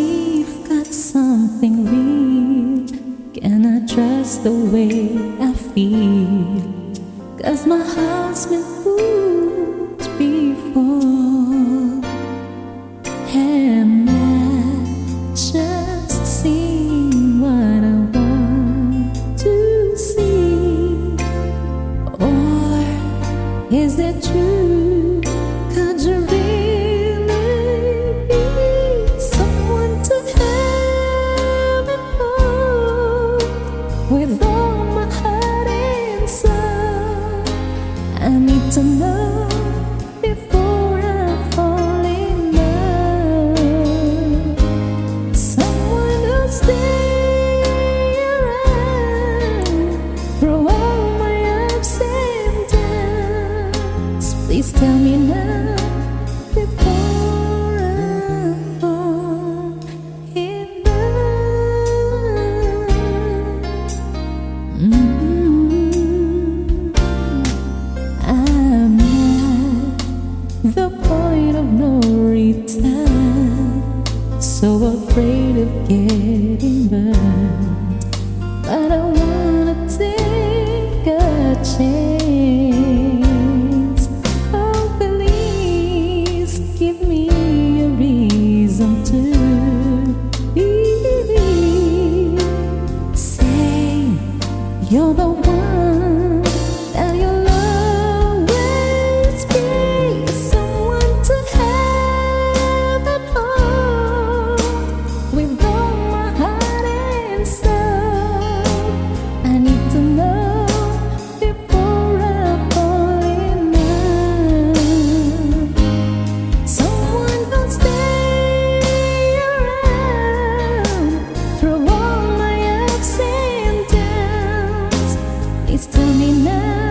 we've got something real. Can I trust the way I feel? Cause my heart's been fooled before. Am I just seeing what I want to see? Or is it true? heart. I need to know before I fall in love. Someone stay around all my. Please tell me now. so afraid of getting burned. But I wanna take a chance. Oh, please give me a reason to believe. Say you're the one. me now.